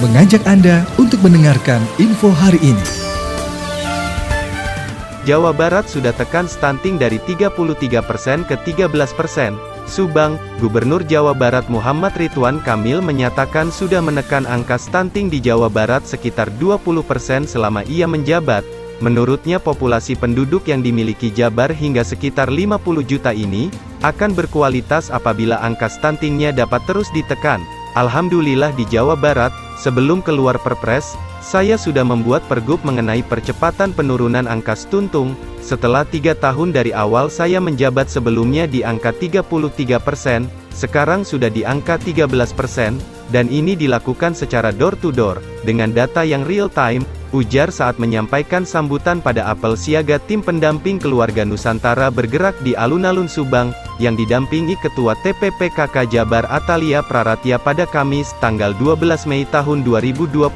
mengajak Anda untuk mendengarkan info hari ini. Jawa Barat sudah tekan stunting dari 33% ke 13%. Subang, Gubernur Jawa Barat Muhammad Ridwan Kamil menyatakan sudah menekan angka stunting di Jawa Barat sekitar 20% selama ia menjabat. Menurutnya populasi penduduk yang dimiliki Jabar hingga sekitar 50 juta ini, akan berkualitas apabila angka stuntingnya dapat terus ditekan. Alhamdulillah di Jawa Barat, sebelum keluar perpres, saya sudah membuat pergub mengenai percepatan penurunan angka stuntung, setelah tiga tahun dari awal saya menjabat sebelumnya di angka 33%, sekarang sudah di angka 13%, dan ini dilakukan secara door-to-door, dengan data yang real-time, ujar saat menyampaikan sambutan pada apel siaga tim pendamping keluarga Nusantara bergerak di alun-alun Subang, yang didampingi Ketua TPPKK Jabar Atalia Praratya pada Kamis, tanggal 12 Mei tahun 2022,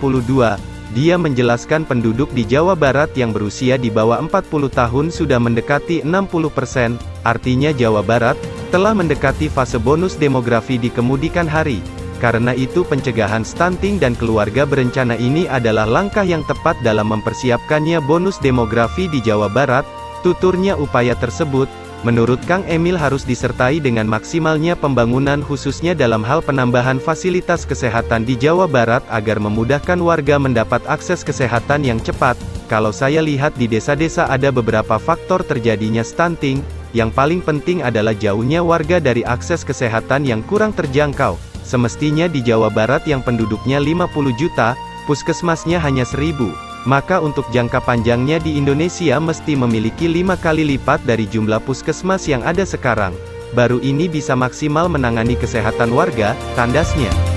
dia menjelaskan penduduk di Jawa Barat yang berusia di bawah 40 tahun sudah mendekati 60%, artinya Jawa Barat, telah mendekati fase bonus demografi di kemudikan hari. Karena itu pencegahan stunting dan keluarga berencana ini adalah langkah yang tepat dalam mempersiapkannya bonus demografi di Jawa Barat, tuturnya upaya tersebut, Menurut Kang Emil harus disertai dengan maksimalnya pembangunan khususnya dalam hal penambahan fasilitas kesehatan di Jawa Barat agar memudahkan warga mendapat akses kesehatan yang cepat. Kalau saya lihat di desa-desa ada beberapa faktor terjadinya stunting, yang paling penting adalah jauhnya warga dari akses kesehatan yang kurang terjangkau. Semestinya di Jawa Barat yang penduduknya 50 juta, puskesmasnya hanya 1000 maka untuk jangka panjangnya di Indonesia mesti memiliki lima kali lipat dari jumlah puskesmas yang ada sekarang. Baru ini bisa maksimal menangani kesehatan warga, tandasnya.